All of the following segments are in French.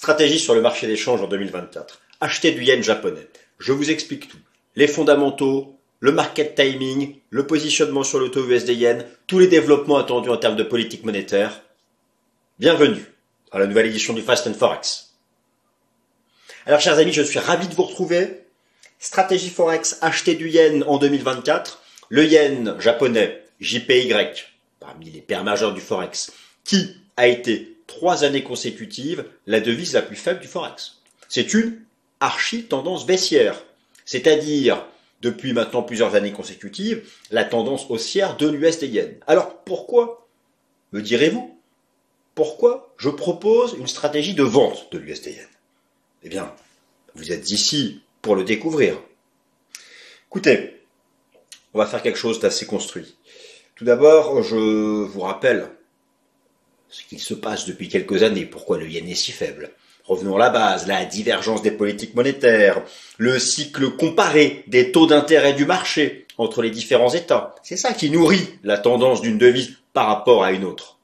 Stratégie sur le marché des changes en 2024. Acheter du yen japonais. Je vous explique tout. Les fondamentaux, le market timing, le positionnement sur le taux USD yen, tous les développements attendus en termes de politique monétaire. Bienvenue à la nouvelle édition du Fast Forex. Alors chers amis, je suis ravi de vous retrouver. Stratégie Forex, acheter du yen en 2024. Le yen japonais, JPY, parmi les pères majeurs du Forex, qui a été trois années consécutives la devise la plus faible du Forex. C'est une archi-tendance baissière. C'est-à-dire depuis maintenant plusieurs années consécutives, la tendance haussière de l'USD yen. Alors pourquoi, me direz-vous, pourquoi je propose une stratégie de vente de l'USD yen Eh bien, vous êtes ici pour le découvrir. Écoutez, on va faire quelque chose d'assez construit. Tout d'abord, je vous rappelle ce qu'il se passe depuis quelques années, pourquoi le yen est si faible. Revenons à la base, la divergence des politiques monétaires, le cycle comparé des taux d'intérêt du marché entre les différents États. C'est ça qui nourrit la tendance d'une devise par rapport à une autre.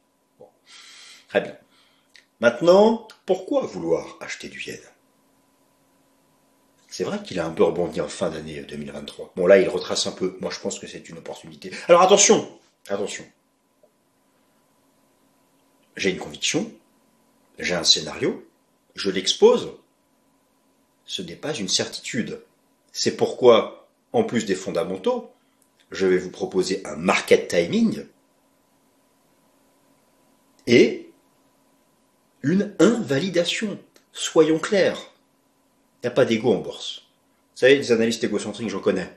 Très bien. Maintenant, pourquoi vouloir acheter du yen? C'est vrai qu'il a un peu rebondi en fin d'année 2023. Bon là, il retrace un peu. Moi, je pense que c'est une opportunité. Alors attention, attention. J'ai une conviction, j'ai un scénario, je l'expose, ce n'est pas une certitude. C'est pourquoi, en plus des fondamentaux, je vais vous proposer un market timing et une invalidation. Soyons clairs. Il n'y a pas d'ego en bourse. Vous savez, les analystes égocentriques, j'en connais.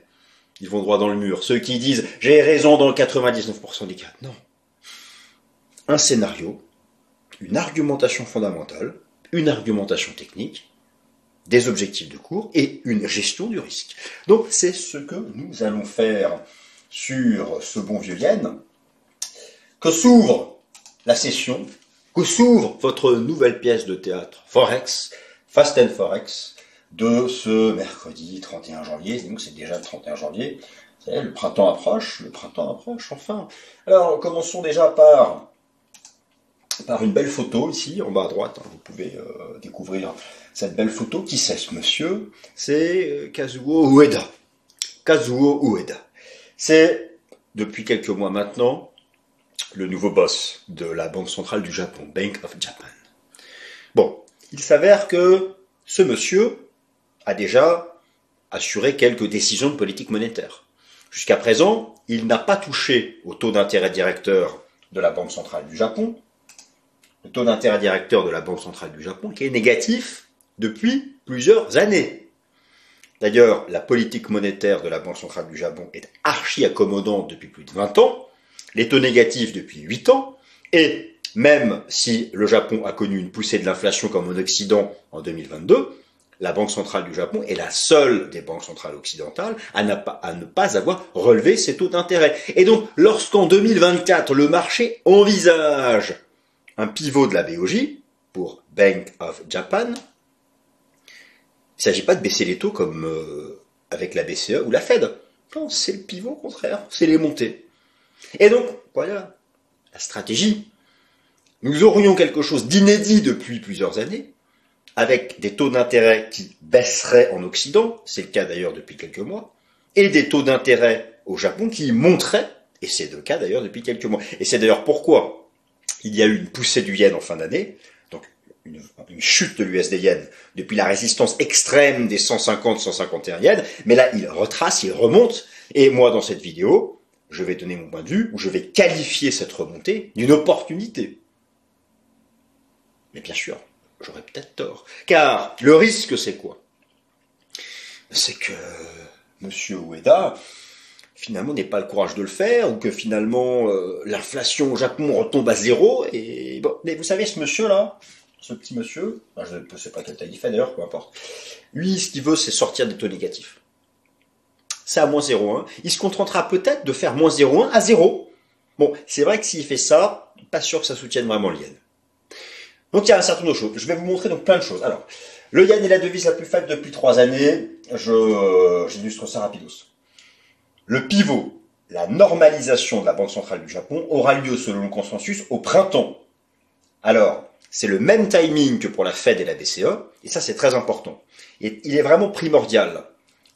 Ils vont droit dans le mur. Ceux qui disent j'ai raison dans 99% des cas. Non. Un scénario, une argumentation fondamentale, une argumentation technique, des objectifs de cours et une gestion du risque. Donc c'est ce que nous allons faire sur ce bon vieux yen. Que s'ouvre la session, que s'ouvre votre nouvelle pièce de théâtre Forex, Fast and Forex, de ce mercredi 31 janvier. Donc c'est déjà le 31 janvier. le printemps approche, le printemps approche, enfin. Alors commençons déjà par par une belle photo ici, en bas à droite. Hein, vous pouvez euh, découvrir cette belle photo. Qui c'est ce monsieur C'est euh, Kazuo Ueda. Kazuo Ueda. C'est, depuis quelques mois maintenant, le nouveau boss de la Banque centrale du Japon, Bank of Japan. Bon, il s'avère que ce monsieur a déjà assuré quelques décisions de politique monétaire. Jusqu'à présent, il n'a pas touché au taux d'intérêt directeur de la Banque centrale du Japon, le taux d'intérêt directeur de la Banque centrale du Japon, qui est négatif depuis plusieurs années. D'ailleurs, la politique monétaire de la Banque centrale du Japon est archi accommodante depuis plus de 20 ans, les taux négatifs depuis 8 ans, et même si le Japon a connu une poussée de l'inflation comme en Occident en 2022, la Banque centrale du Japon est la seule des banques centrales occidentales à, à ne pas avoir relevé ses taux d'intérêt. Et donc, lorsqu'en 2024, le marché envisage un pivot de la BOJ pour Bank of Japan. Il ne s'agit pas de baisser les taux comme euh, avec la BCE ou la Fed. Non, c'est le pivot au contraire, c'est les montées. Et donc, voilà, la stratégie. Nous aurions quelque chose d'inédit depuis plusieurs années, avec des taux d'intérêt qui baisseraient en Occident, c'est le cas d'ailleurs depuis quelques mois, et des taux d'intérêt au Japon qui monteraient, et c'est le cas d'ailleurs depuis quelques mois. Et c'est d'ailleurs pourquoi il y a eu une poussée du yen en fin d'année, donc une, chute de l'USD yen depuis la résistance extrême des 150-151 yens, mais là il retrace, il remonte, et moi dans cette vidéo, je vais donner mon point de vue, où je vais qualifier cette remontée d'une opportunité. Mais bien sûr, j'aurais peut-être tort. Car le risque, c'est quoi? C'est que Monsieur Ueda, finalement n'ait pas le courage de le faire, ou que finalement euh, l'inflation au Japon retombe à zéro. Et bon, mais vous savez, ce monsieur-là, ce petit monsieur, je ne sais pas quelle taille il fait d'ailleurs, peu importe. Lui, ce qu'il veut, c'est sortir des taux négatifs. C'est à moins 0,1. Il se contentera peut-être de faire moins 0,1 à 0. Bon, c'est vrai que s'il fait ça, pas sûr que ça soutienne vraiment le yen. Donc il y a un certain nombre de choses. Je vais vous montrer donc plein de choses. Alors, le yen est la devise la plus faible depuis trois années. Euh, j'illustre ça rapidos. Le pivot, la normalisation de la Banque centrale du Japon, aura lieu selon le consensus au printemps. Alors, c'est le même timing que pour la Fed et la BCE, et ça c'est très important. Il est vraiment primordial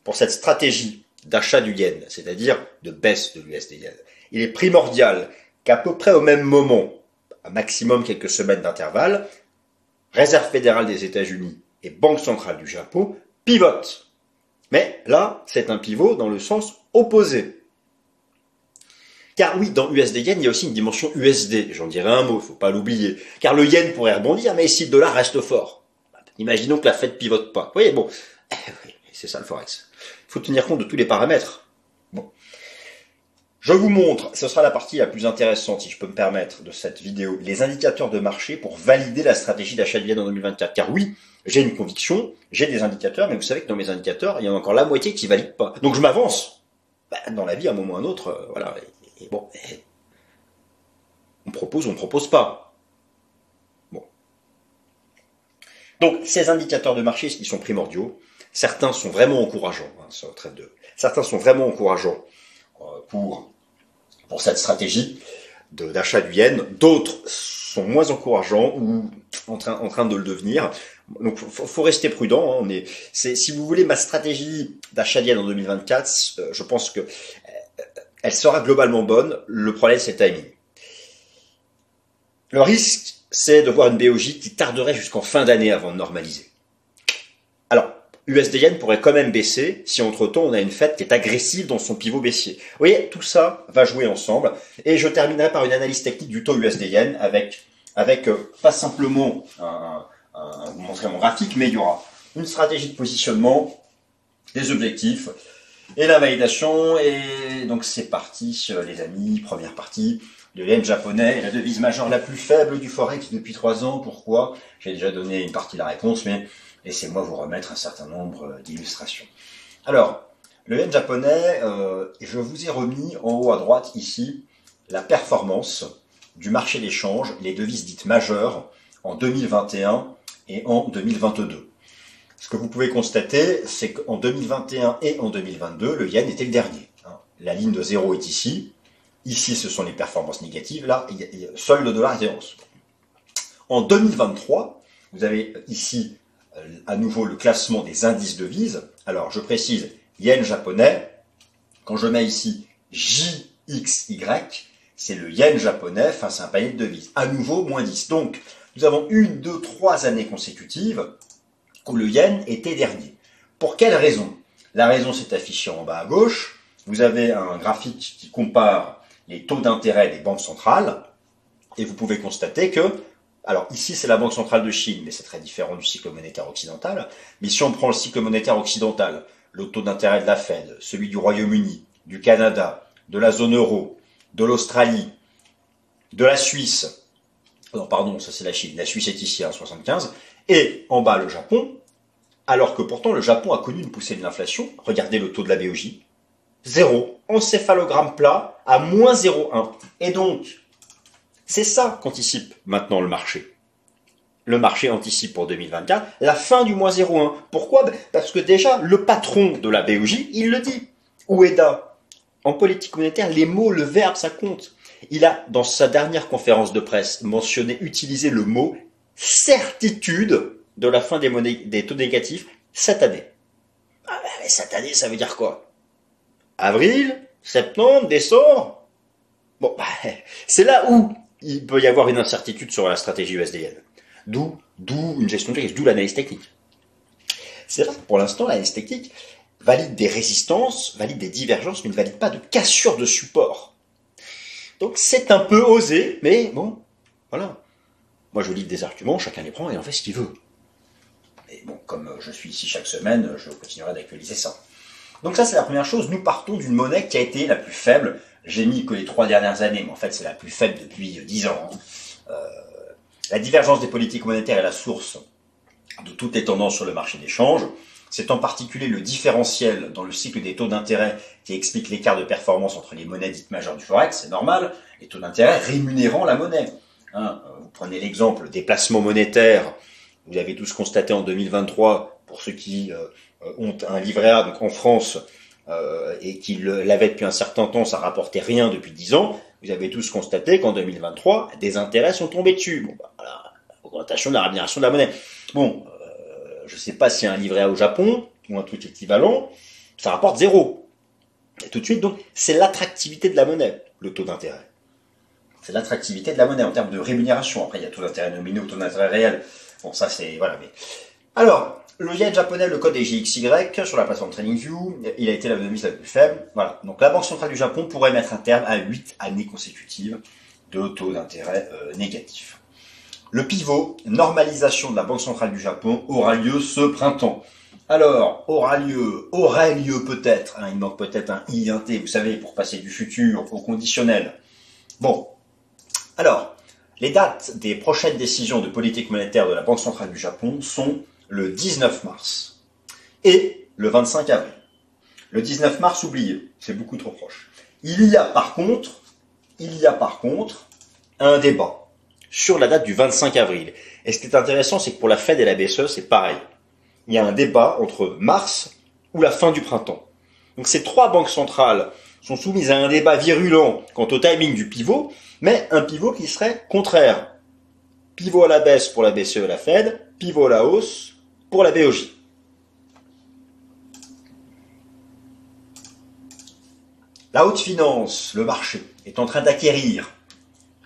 pour cette stratégie d'achat du yen, c'est-à-dire de baisse de l'USD yen. Il est primordial qu'à peu près au même moment, à maximum quelques semaines d'intervalle, Réserve fédérale des États-Unis et Banque centrale du Japon pivotent. Mais là, c'est un pivot dans le sens opposé. Car oui, dans USD yen, il y a aussi une dimension USD. J'en dirai un mot, il faut pas l'oublier. Car le yen pourrait rebondir, mais si le dollar reste fort. Imaginons que la Fed pivote pas. Vous voyez, bon, c'est ça le forex. Il faut tenir compte de tous les paramètres. Je vous montre, ce sera la partie la plus intéressante, si je peux me permettre, de cette vidéo, les indicateurs de marché pour valider la stratégie d'achat de yen en 2024. Car oui, j'ai une conviction, j'ai des indicateurs, mais vous savez que dans mes indicateurs, il y en a encore la moitié qui valident pas. Donc je m'avance. Bah, dans la vie, à un moment ou à un autre, euh, voilà. Et, bon, on propose, on propose pas. Bon. Donc ces indicateurs de marché, ils sont primordiaux. Certains sont vraiment encourageants. Hein. Certains sont vraiment encourageants euh, pour pour cette stratégie d'achat du yen. D'autres sont moins encourageants ou en train, de le devenir. Donc, faut, faut rester prudent. Hein. Si vous voulez ma stratégie d'achat yen en 2024, euh, je pense que euh, elle sera globalement bonne. Le problème, c'est le timing. Le risque, c'est de voir une BOJ qui tarderait jusqu'en fin d'année avant de normaliser. Alors, USD Yen pourrait quand même baisser si entre-temps on a une fête qui est agressive dans son pivot baissier. Vous voyez, tout ça va jouer ensemble. Et je terminerai par une analyse technique du taux USD Yen avec, avec euh, pas simplement un, un, vous montrer mon graphique, mais il y aura une stratégie de positionnement, des objectifs et la validation. Et donc c'est parti, les amis, première partie. Le yen japonais la devise majeure la plus faible du forex depuis trois ans. Pourquoi? J'ai déjà donné une partie de la réponse, mais laissez-moi vous remettre un certain nombre d'illustrations. Alors, le yen japonais, euh, je vous ai remis en haut à droite ici la performance du marché d'échange, les devises dites majeures en 2021 et en 2022. Ce que vous pouvez constater, c'est qu'en 2021 et en 2022, le yen était le dernier. Hein. La ligne de zéro est ici. Ici, ce sont les performances négatives. Là, seul le dollar est en En 2023, vous avez ici euh, à nouveau le classement des indices de devises. Alors, je précise, yen japonais, quand je mets ici JXY, c'est le yen japonais face à un panier de devises. À nouveau, moins 10. Donc, nous avons une, deux, trois années consécutives où le yen était dernier. Pour quelle raison? La raison s'est affichée en bas à gauche. Vous avez un graphique qui compare les taux d'intérêt des banques centrales et vous pouvez constater que alors ici, c'est la Banque centrale de Chine, mais c'est très différent du cycle monétaire occidental. Mais si on prend le cycle monétaire occidental, le taux d'intérêt de la Fed, celui du Royaume-Uni, du Canada, de la zone euro, de l'Australie, de la Suisse, non pardon, ça c'est la Chine, la Suisse est ici à 75, et en bas le Japon, alors que pourtant le Japon a connu une poussée de l'inflation, regardez le taux de la BOJ, zéro, encéphalogramme plat à moins 0,1. Et donc, c'est ça qu'anticipe maintenant le marché. Le marché anticipe pour 2024 la fin du moins 0,1. Pourquoi? Ben, Parce que déjà, le patron de la BOJ, il le dit. Ueda, en politique monétaire, les mots, le verbe, ça compte. Il a, dans sa dernière conférence de presse, mentionné, utilisé le mot certitude de la fin des, des taux négatifs cette année. Ah ben, mais cette année, ça veut dire quoi? Avril Septembre Décembre? Bon, ben, c'est là où il peut y avoir une incertitude sur la stratégie USDN. D'où, d'où une gestion de risque, d'où l'analyse technique. C'est vrai que pour l'instant, l'analyse technique valide des résistances, valide des divergences, mais ne valide pas de cassure de support. Donc c'est un peu osé, mais bon, voilà. Moi je lis des arguments, chacun les prend et en fait ce qu'il veut. Et bon, comme je suis ici chaque semaine, je continuerai d'actualiser ça. Donc ça c'est la première chose, nous partons d'une monnaie qui a été la plus faible j'ai mis que les trois dernières années, mais en fait c'est la plus faible depuis dix ans. Euh, la divergence des politiques monétaires est la source de toutes les tendances sur le marché d'échange. C'est en particulier le différentiel dans le cycle des taux d'intérêt qui explique l'écart de performance entre les monnaies dites majeures du Forex, c'est normal, les taux d'intérêt rémunérant la monnaie. Hein, vous prenez l'exemple des placements monétaires, vous avez tous constaté en 2023, pour ceux qui euh, ont un livret A, donc en France, euh, et qu'il l'avait depuis un certain temps, ça rapportait rien depuis dix ans, vous avez tous constaté qu'en 2023, des intérêts sont tombés dessus. Bon, bah, voilà, augmentation de la rémunération de la monnaie. Bon, euh, je ne sais pas a un livret A au Japon ou un truc équivalent, ça rapporte zéro. Et tout de suite, donc, c'est l'attractivité de la monnaie, le taux d'intérêt. C'est l'attractivité de la monnaie en termes de rémunération. Après, il y a taux d'intérêt nominaux, taux d'intérêt réel. Bon, ça, c'est, voilà, mais. Alors, le yen japonais, le code est JXY sur la plateforme TradingView. Il a été la la plus faible. Voilà. Donc, la Banque centrale du Japon pourrait mettre un terme à 8 années consécutives de taux d'intérêt euh, négatif. Le pivot, normalisation de la Banque centrale du Japon, aura lieu ce printemps. Alors, aura lieu, aurait lieu peut-être, hein, il manque peut-être un i, un t, vous savez, pour passer du futur au conditionnel. Bon. Alors, les dates des prochaines décisions de politique monétaire de la Banque centrale du Japon sont le 19 mars et le 25 avril. Le 19 mars, oublié, c'est beaucoup trop proche. Il y a par contre, il y a par contre un débat sur la date du 25 avril. Et ce qui est intéressant, c'est que pour la Fed et la BCE, c'est pareil. Il y a un débat entre mars ou la fin du printemps. Donc ces trois banques centrales sont soumises à un débat virulent quant au timing du pivot, mais un pivot qui serait contraire. Pivot à la baisse pour la BCE et la Fed, pivot à la hausse pour la BOJ. La haute finance, le marché, est en train d'acquérir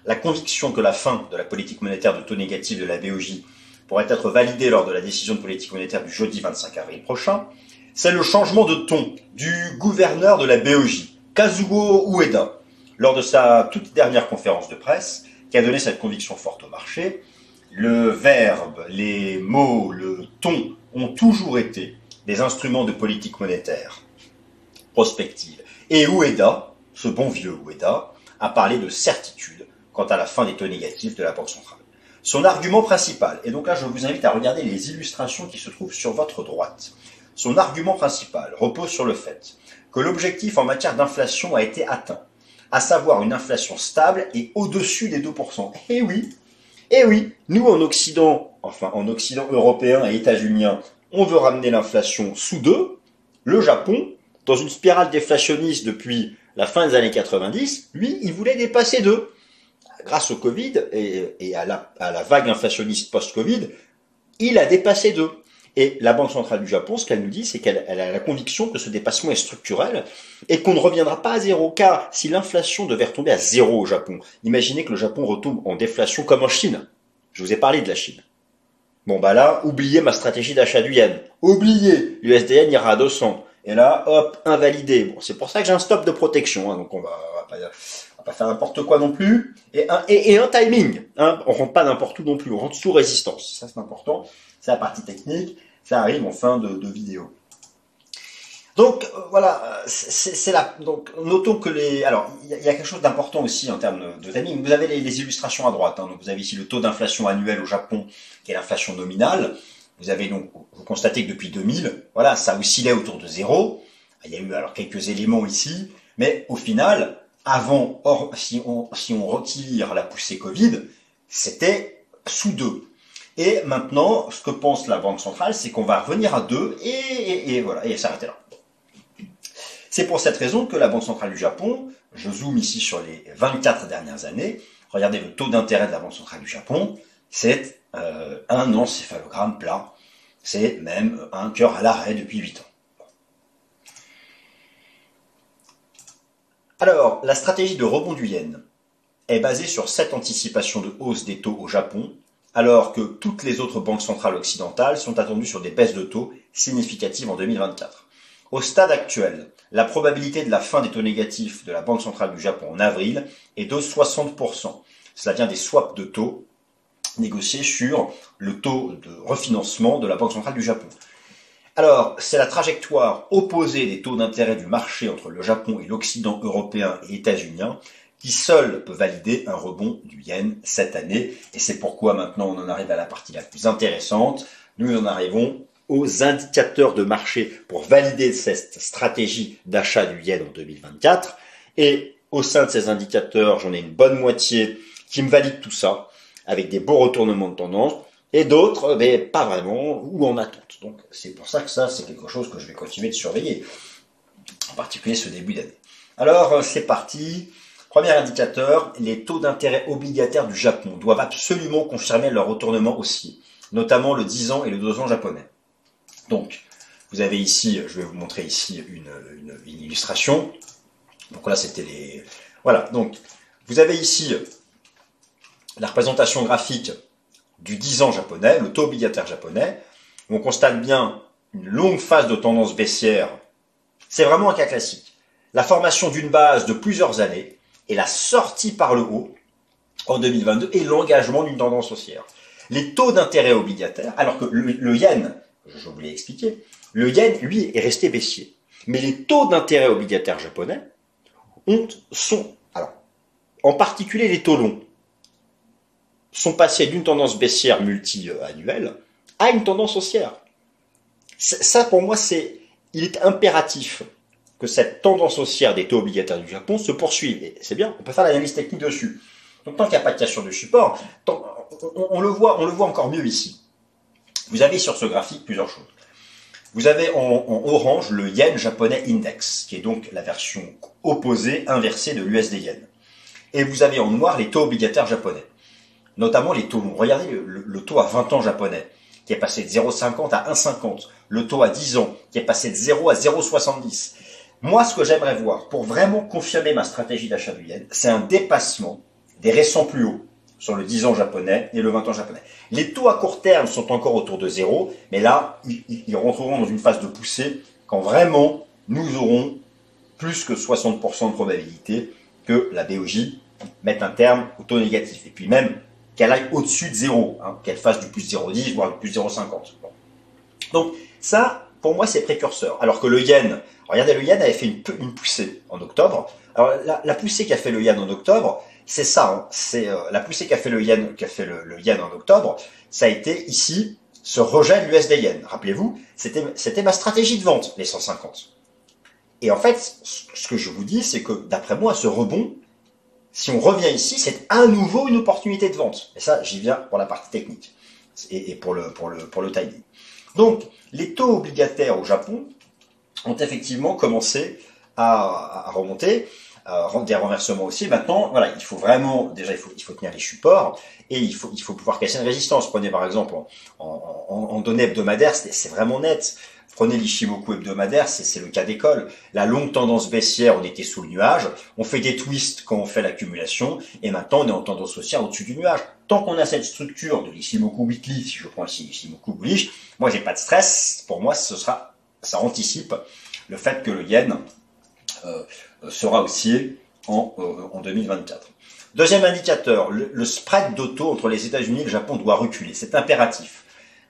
la conviction que la fin de la politique monétaire de taux négatif de la BOJ pourrait être validée lors de la décision de politique monétaire du jeudi 25 avril prochain, c'est le changement de ton du gouverneur de la BOJ, Kazuo Ueda, lors de sa toute dernière conférence de presse, qui a donné cette conviction forte au marché. Le verbe, les mots, le ton ont toujours été des instruments de politique monétaire prospective. Et Ueda, ce bon vieux Ueda, a parlé de certitude quant à la fin des taux négatifs de la Banque centrale. Son argument principal, et donc là je vous invite à regarder les illustrations qui se trouvent sur votre droite, son argument principal repose sur le fait que l'objectif en matière d'inflation a été atteint, à savoir une inflation stable et au-dessus des 2%. Eh oui, eh oui, nous en Occident, enfin en Occident européen et états-unien, on veut ramener l'inflation sous 2. Le Japon, dans une spirale déflationniste depuis la fin des années 90, lui, il voulait dépasser 2 grâce au Covid et, à, la, vague inflationniste post-Covid, il a dépassé 2. Et la Banque centrale du Japon, ce qu'elle nous dit, c'est qu'elle a la conviction que ce dépassement est structurel et qu'on ne reviendra pas à zéro. Car si l'inflation devait retomber à zéro au Japon, imaginez que le Japon retombe en déflation comme en Chine. Je vous ai parlé de la Chine. Bon bah là, oubliez ma stratégie d'achat du yen. Oubliez, l'USDN ira à 200. Et là, hop, invalidé. Bon, c'est pour ça que j'ai un stop de protection. Hein, donc on va, va pas faire n'importe quoi non plus, et un, et, un timing. Hein. On rentre pas n'importe où non plus, on rentre sous résistance. Ça c'est important, c'est la partie technique, ça arrive en fin de, vidéo. Donc euh, voilà, c'est là. Donc notons que les. Alors il y, a quelque chose d'important aussi en termes de, timing. Vous avez les, illustrations à droite. Hein. Donc vous avez ici le taux d'inflation annuel au Japon, qui est l'inflation nominale. Vous avez donc vous constatez que depuis 2000, voilà, ça oscillait autour de zéro. Il y a eu alors quelques éléments ici, mais au final, avant, or, si on, si on retire la poussée Covid, c'était sous 2. Et maintenant, ce que pense la Banque centrale, c'est qu'on va revenir à 2 et, et, voilà, et s'arrêter là. C'est pour cette raison que la Banque centrale du Japon, je zoome ici sur les 24 dernières années, regardez le taux d'intérêt de la Banque centrale du Japon, c'est euh, un encéphalogramme plat, c'est même un cœur à l'arrêt depuis 8 ans. Alors, la stratégie de rebond du yen est basée sur cette anticipation de hausse des taux au Japon, alors que toutes les autres banques centrales occidentales sont attendues sur des baisses de taux significatives en 2024. Au stade actuel, la probabilité de la fin des taux négatifs de la Banque centrale du Japon en avril est de 60%. Cela vient des swaps de taux négociés sur le taux de refinancement de la Banque centrale du Japon. Alors, c'est la trajectoire opposée des taux d'intérêt du marché entre le Japon et l'Occident européen et états-unien qui seul peut valider un rebond du yen cette année. Et c'est pourquoi maintenant on en arrive à la partie la plus intéressante. Nous en arrivons aux indicateurs de marché pour valider cette stratégie d'achat du yen en 2024. Et au sein de ces indicateurs, j'en ai une bonne moitié qui me valide tout ça, avec des beaux retournements de tendance et d'autres, mais pas vraiment, ou en attente. Donc c'est pour ça que ça, c'est quelque chose que je vais continuer de surveiller, en particulier ce début d'année. Alors c'est parti, Premier indicateur, les taux d'intérêt obligataires du Japon doivent absolument confirmer leur retournement haussier, notamment le 10 ans et le 2 ans japonais. Donc, vous avez ici, je vais vous montrer ici une, une illustration. Donc là, c'était les... Voilà, donc vous avez ici la représentation graphique du 10 ans japonais, le taux obligataire japonais. On constate bien une longue phase de tendance baissière. C'est vraiment un cas classique. La formation d'une base de plusieurs années et la sortie par le haut en 2022 et l'engagement d'une tendance haussière. Les taux d'intérêt obligataires, alors que le, yen, je vous l'ai expliqué, le yen, lui, est resté baissier. Mais les taux d'intérêt obligataires japonais ont, sont, alors, en particulier les taux longs, sont passés d'une tendance baissière multi-annuelle à une tendance haussière. Ça, pour moi, c'est, il est impératif que cette tendance haussière des taux obligataires du Japon se poursuive. Et c'est bien, on peut faire l'analyse technique dessus. Donc tant qu'il n'y a pas de cassure de support, on, le voit, on le voit encore mieux ici. Vous avez sur ce graphique plusieurs choses. Vous avez en, orange le yen japonais index, qui est donc la version opposée, inversée de l'USD yen. Et vous avez en noir les taux obligataires japonais, notamment les taux longs. Regardez le, le taux à 20 ans japonais, qui est passé de 0,50 à 1,50. Le taux à 10 ans, qui est passé de 0 à 0,70. Moi, ce que j'aimerais voir, pour vraiment confirmer ma stratégie d'achat du yen, c'est un dépassement des récents plus hauts sur le 10 ans japonais et le 20 ans japonais. Les taux à court terme sont encore autour de zéro, mais là, ils, rentreront dans une phase de poussée quand vraiment nous aurons plus que 60% de probabilité que la BOJ mette un terme au taux négatif. Et puis même qu'elle aille au-dessus de zéro, hein, qu'elle fasse du plus 0,10, voire du plus 0,50. Donc ça, pour moi, c'est précurseur. Alors que le yen, regardez, le yen avait fait une, poussée en octobre. Alors la, la poussée qu'a fait le yen en octobre, c'est ça. Hein, c'est euh, la poussée qu'a fait le yen, qu'a fait le, yen en octobre. Ça a été ici ce rejet de l'USD yen. Rappelez-vous, c'était c'était ma stratégie de vente, les 150. Et en fait, ce que je vous dis, c'est que d'après moi, ce rebond, si on revient ici, c'est à nouveau une opportunité de vente. Et ça, j'y viens pour la partie technique et, et pour le pour le pour le timing. Donc, les taux obligataires au Japon ont effectivement commencé à, remonter, des renversements aussi. Maintenant, voilà, il faut vraiment, déjà, il faut, tenir les supports et il faut, il faut pouvoir casser une résistance. Prenez par exemple en, en, données hebdomadaires, c'est vraiment net. Prenez l'Ishimoku hebdomadaire, c'est le cas d'école. La longue tendance baissière, on était sous le nuage. On fait des twists quand on fait l'accumulation. Et maintenant, on est en tendance haussière au-dessus du nuage. Tant qu'on a cette structure de l'Ishimoku weekly, si je prends ici l'Ishimoku bullish, moi, j'ai pas de stress. Pour moi, ce sera, ça anticipe le fait que le yen euh, sera haussier en, euh, en 2024. Deuxième indicateur, le, le spread d'auto entre les États-Unis et le Japon doit reculer. C'est impératif.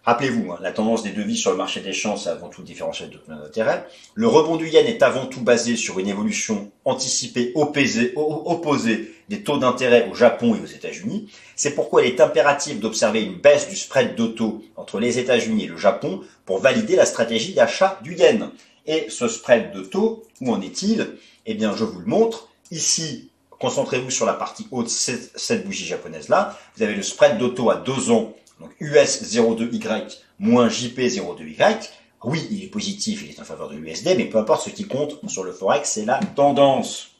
Rappelez-vous, hein, la tendance des devis sur le marché des champs, c'est avant tout différentiel d'intérêt. Le rebond du yen est avant tout basé sur une évolution anticipée opposée, opposée des taux d'intérêt au Japon et aux États-Unis. C'est pourquoi il est impératif d'observer une baisse du spread d'auto entre les États-Unis et le Japon pour valider la stratégie d'achat du yen. Et ce spread de taux, où en est-il? Eh bien, je vous le montre. Ici, concentrez-vous sur la partie haute de cette bougie japonaise-là. Vous avez le spread d'auto à 2 ans donc US02Y moins JP02Y, oui, il est positif, il est en faveur de l'USD, mais peu importe, ce qui compte sur le Forex, c'est la tendance.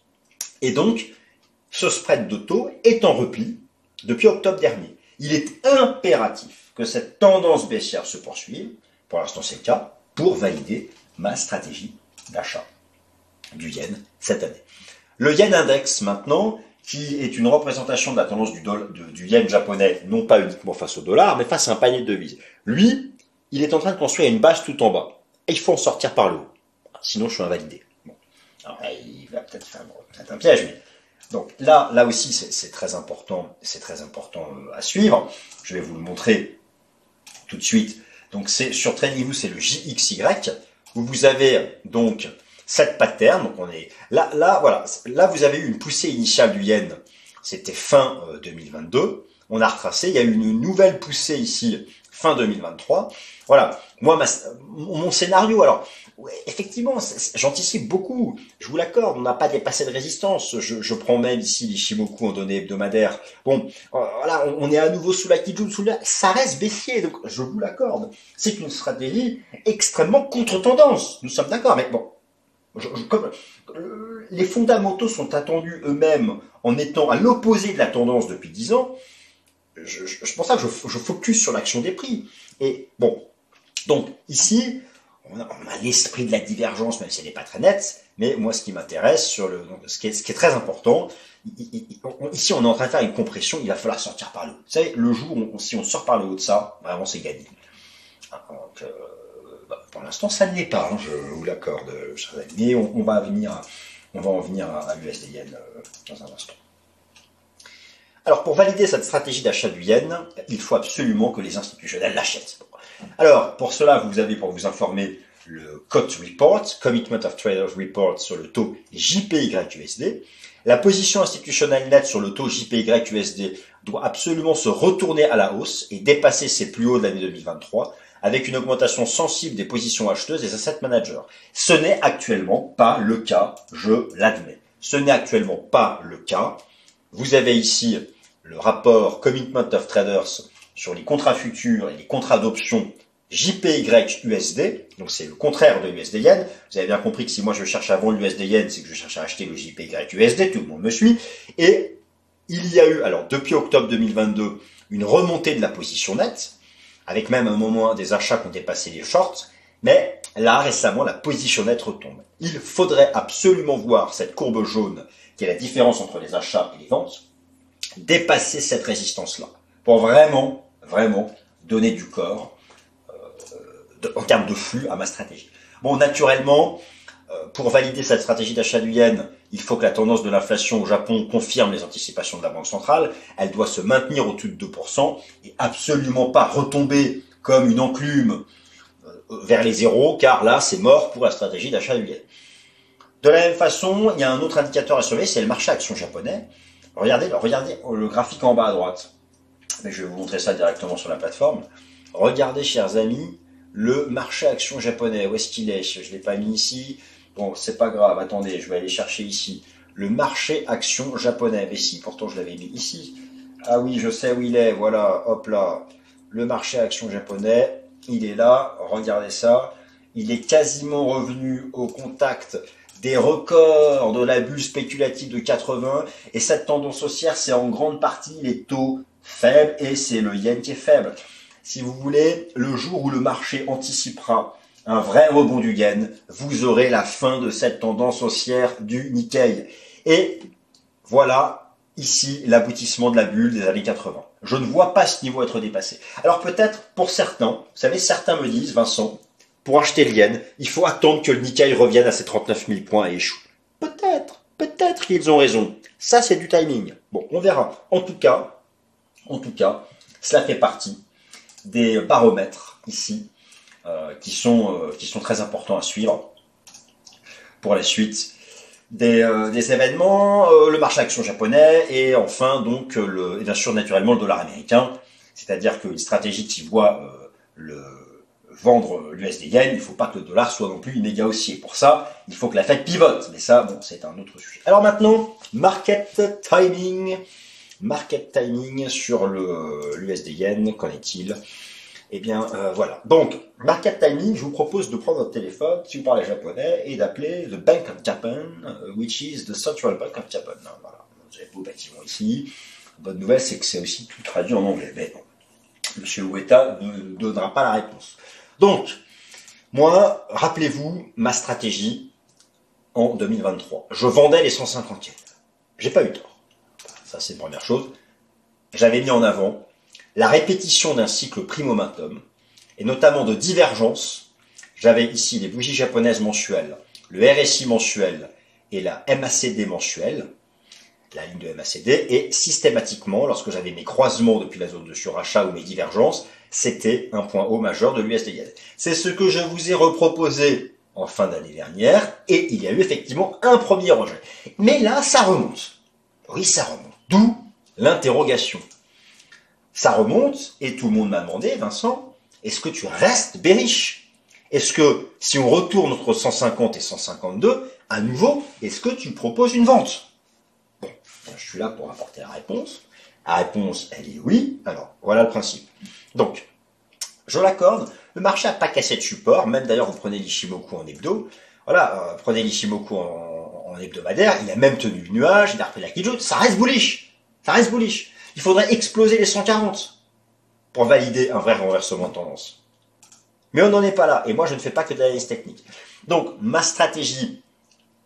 Et donc, ce spread de taux est en repli depuis octobre dernier. Il est impératif que cette tendance baissière se poursuive, pour l'instant c'est le cas, pour valider ma stratégie d'achat du yen cette année. Le yen index maintenant, qui est une représentation de la tendance du, du yen japonais, non pas uniquement face au dollar, mais face à un panier de devises. Lui, il est en train de construire une base tout en bas. Et il faut en sortir par le haut. Sinon, je suis invalidé. Bon. Il va peut-être faire un piège, mais donc là, là aussi, c'est très important, c'est très important euh, à suivre. Je vais vous le montrer tout de suite. Donc c'est sur TradingView, c'est le JXY où vous avez donc cette pattern. Donc on est là, là, voilà. Là, vous avez eu une poussée initiale du yen. C'était fin 2022. Euh, on a retracé. Il y a eu une nouvelle poussée ici fin 2023. Voilà. Moi, mon scénario. Alors, effectivement, j'anticipe beaucoup. Je vous l'accorde. On n'a pas dépassé de résistance. Je, prends même ici les Shimoku en données hebdomadaires. Bon, euh, voilà, on, est à nouveau sous la Kijun, sous la, ça reste baissier. Donc, je vous l'accorde. C'est une stratégie extrêmement contre-tendance. Nous sommes d'accord. Mais bon, comme, euh, les fondamentaux sont attendus eux-mêmes en étant à l'opposé de la tendance depuis 10 ans, je, je, pour ça que je, je focus sur l'action des prix. Et bon, donc ici, on a, l'esprit de la divergence, même si elle n'est pas très nette, mais moi ce qui m'intéresse, sur le, ce, qui est, très important, ici on est en train de faire une compression, il va falloir sortir par le haut. Vous savez, le jour où si on sort par le haut de ça, vraiment c'est gagné. Donc, euh, bah, pour l'instant ça ne l'est pas, hein, je vous l'accorde, mais on, va en venir à, l'USD Yen euh, dans un instant. Alors pour valider cette stratégie d'achat du yen, il faut absolument que les institutionnels l'achètent. Alors, pour cela, vous avez, pour vous informer, le COT Report, Commitment of Traders Report sur le taux JPY-USD. La position institutionnelle nette sur le taux JPY-USD doit absolument se retourner à la hausse et dépasser ses plus hauts de l'année 2023 avec une augmentation sensible des positions acheteuses des asset managers. Ce n'est actuellement pas le cas, je l'admets. Ce n'est actuellement pas le cas. Vous avez ici le rapport Commitment of Traders sur les contrats futurs et les contrats d'options JPY-USD, donc c'est le contraire de l'USD Yen. Vous avez bien compris que si moi je cherche à vendre l'USD Yen, c'est que je cherche à acheter le JPY-USD, tout le monde me suit. Et il y a eu, alors depuis octobre 2022, une remontée de la position nette, avec même un moment des achats qui ont dépassé les shorts, mais là récemment la position nette retombe. Il faudrait absolument voir cette courbe jaune, qui est la différence entre les achats et les ventes, dépasser cette résistance-là, pour vraiment vraiment donner du corps euh, en termes de flux à ma stratégie. Bon, naturellement, euh, pour valider cette stratégie d'achat du yen, il faut que la tendance de l'inflation au Japon confirme les anticipations de la Banque centrale. Elle doit se maintenir au-dessus de 2% et absolument pas retomber comme une enclume euh, vers les zéros, car là, c'est mort pour la stratégie d'achat du yen. De la même façon, il y a un autre indicateur à surveiller, c'est le marché action japonais. Regardez, regardez le graphique en bas à droite mais je vais vous montrer ça directement sur la plateforme. Regardez, chers amis, le marché action japonais. Où est-ce qu'il est, Je ne l'ai pas mis ici. Bon, c'est pas grave. Attendez, je vais aller chercher ici. Le marché action japonais. Mais si, pourtant je l'avais mis ici. Ah oui, je sais où il est. Voilà, hop là. Le marché action japonais, il est là. Regardez ça. Il est quasiment revenu au contact des records de la bulle spéculative de 80 et cette tendance haussière c'est en grande partie les taux faible et c'est le yen qui est faible. Si vous voulez, le jour où le marché anticipera un vrai rebond du yen, vous aurez la fin de cette tendance haussière du Nikkei. Et voilà ici l'aboutissement de la bulle des années 80. Je ne vois pas ce niveau être dépassé. Alors peut-être pour certains, vous savez, certains me disent, Vincent, pour acheter le yen, il faut attendre que le Nikkei revienne à ses 39 000 points et échoue. Peut-être, peut-être qu'ils ont raison. Ça, c'est du timing. Bon, on verra. En tout cas, en tout cas, cela fait partie des baromètres ici euh, qui, sont, euh, qui sont très importants à suivre pour la suite des, euh, événements, le marché action japonais et enfin donc le, et bien sûr naturellement le dollar américain, c'est-à-dire qu'une stratégie qui voit le vendre l'USD yen, il ne faut pas que le dollar soit non plus méga haussier. Pour ça, il faut que la Fed pivote, mais ça, bon, c'est un autre sujet. Alors maintenant, market timing. Market timing sur l'USD yen, qu'en est-il? Eh bien, euh, voilà. Donc, market timing, je vous propose de prendre votre téléphone, si vous parlez japonais, et d'appeler the Bank of Japan, euh, which is the Central Bank of Japan. Voilà. Vous avez beau bâtiment ici. bonne nouvelle, c'est que c'est aussi tout traduit en anglais. Mais non. Monsieur Ueta ne donnera pas la réponse. Donc, moi, rappelez-vous ma stratégie en 2023. Je vendais les 150 yens. J'ai pas eu tort. Ça, c'est une première chose. J'avais mis en avant la répétition d'un cycle primo-momentum, et notamment de divergence. J'avais ici les bougies japonaises mensuelles, le RSI mensuel et la MACD mensuelle, la ligne de MACD, et systématiquement, lorsque j'avais mes croisements depuis la zone de surachat ou mes divergences, c'était un point haut majeur de l'USD yen. C'est ce que je vous ai reproposé en fin d'année dernière, et il y a eu effectivement un premier rejet. Mais là, ça remonte. Oui, ça remonte. D'où l'interrogation. Ça remonte et tout le monde m'a demandé, Vincent, est-ce que tu restes bériche Est-ce que si on retourne entre 150 et 152, à nouveau, est-ce que tu proposes une vente? Bon, je suis là pour apporter la réponse. La réponse, elle est oui. Alors, voilà le principe. Donc, je l'accorde, le marché n'a pas cassé de support, même d'ailleurs vous prenez l'Ishimoku en hebdo. Voilà, euh, prenez l'Ishimoku en, hebdomadaire, il a même tenu le nuage, il a repris la ça reste bullish. Ça reste bullish. Il faudrait exploser les 140 pour valider un vrai renversement de tendance. Mais on n'en est pas là. Et moi, je ne fais pas que de l'analyse technique. Donc, ma stratégie,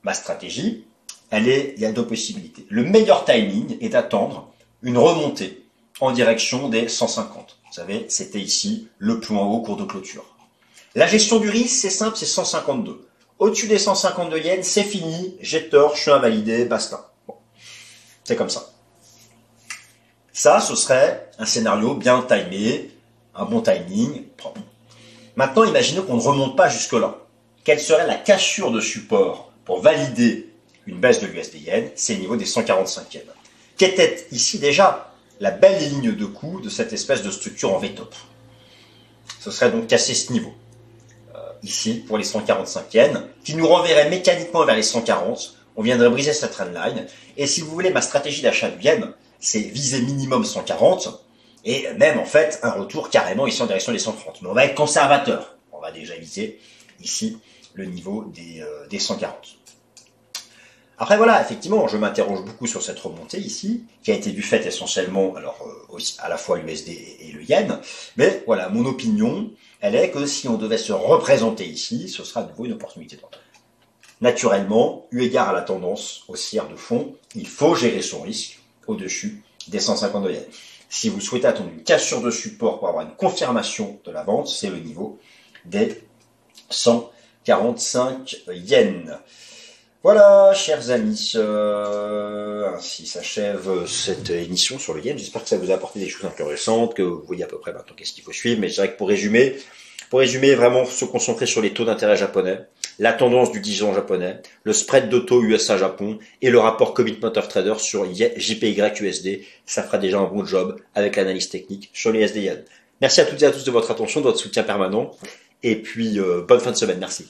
ma stratégie, elle est, il y a deux possibilités. Le meilleur timing est d'attendre une remontée en direction des 150. Vous savez, c'était ici le plus haut cours de clôture. La gestion du risque, c'est simple, c'est 152. Au-dessus des 152 yens, c'est fini, j'ai tort, je suis invalidé, basta. Bon. C'est comme ça. Ça, ce serait un scénario bien timé, un bon timing, propre. Maintenant, imaginez qu'on ne remonte pas jusque-là. Quelle serait la cassure de support pour valider une baisse de l'USD yen? C'est le niveau des 145 yens. Qu'était ici déjà la belle ligne de coup de cette espèce de structure en V-top Ce serait donc casser ce niveau. Euh, ici, pour les 145 yens, qui nous renverrait mécaniquement vers les 140. On viendrait briser cette trendline. Et si vous voulez, ma stratégie d'achat de yen, c'est viser minimum 140 et même en fait un retour carrément ici en direction des 130. Mais on va être conservateur. On va déjà viser ici le niveau des, euh, des 140. Après voilà, effectivement, je m'interroge beaucoup sur cette remontée ici, qui a été du fait essentiellement, alors euh, à la fois l'USD et le yen, mais voilà, mon opinion, elle est que si on devait se représenter ici, ce sera de nouveau une opportunité d'entrée. Naturellement, eu égard à la tendance haussière de fond, il faut gérer son risque au-dessus des 150 yens. Si vous souhaitez attendre une cassure de support pour avoir une confirmation de la vente, c'est le niveau des 145 yens. Voilà, chers amis, euh, ainsi s'achève cette émission sur le yen. J'espère que ça vous a apporté des choses intéressantes, que vous voyez à peu près maintenant qu'est-ce qu'il faut suivre. Mais c'est vrai que pour résumer, pour résumer, vraiment se concentrer sur les taux d'intérêt japonais, la tendance du 10 ans japonais, le spread de taux USA-Japon et le rapport Commitment of Trader sur JPY-USD. Ça fera déjà un bon job avec l'analyse technique sur les SDN. Merci à toutes et à tous de votre attention, de votre soutien permanent. Et puis, euh, bonne fin de semaine. Merci.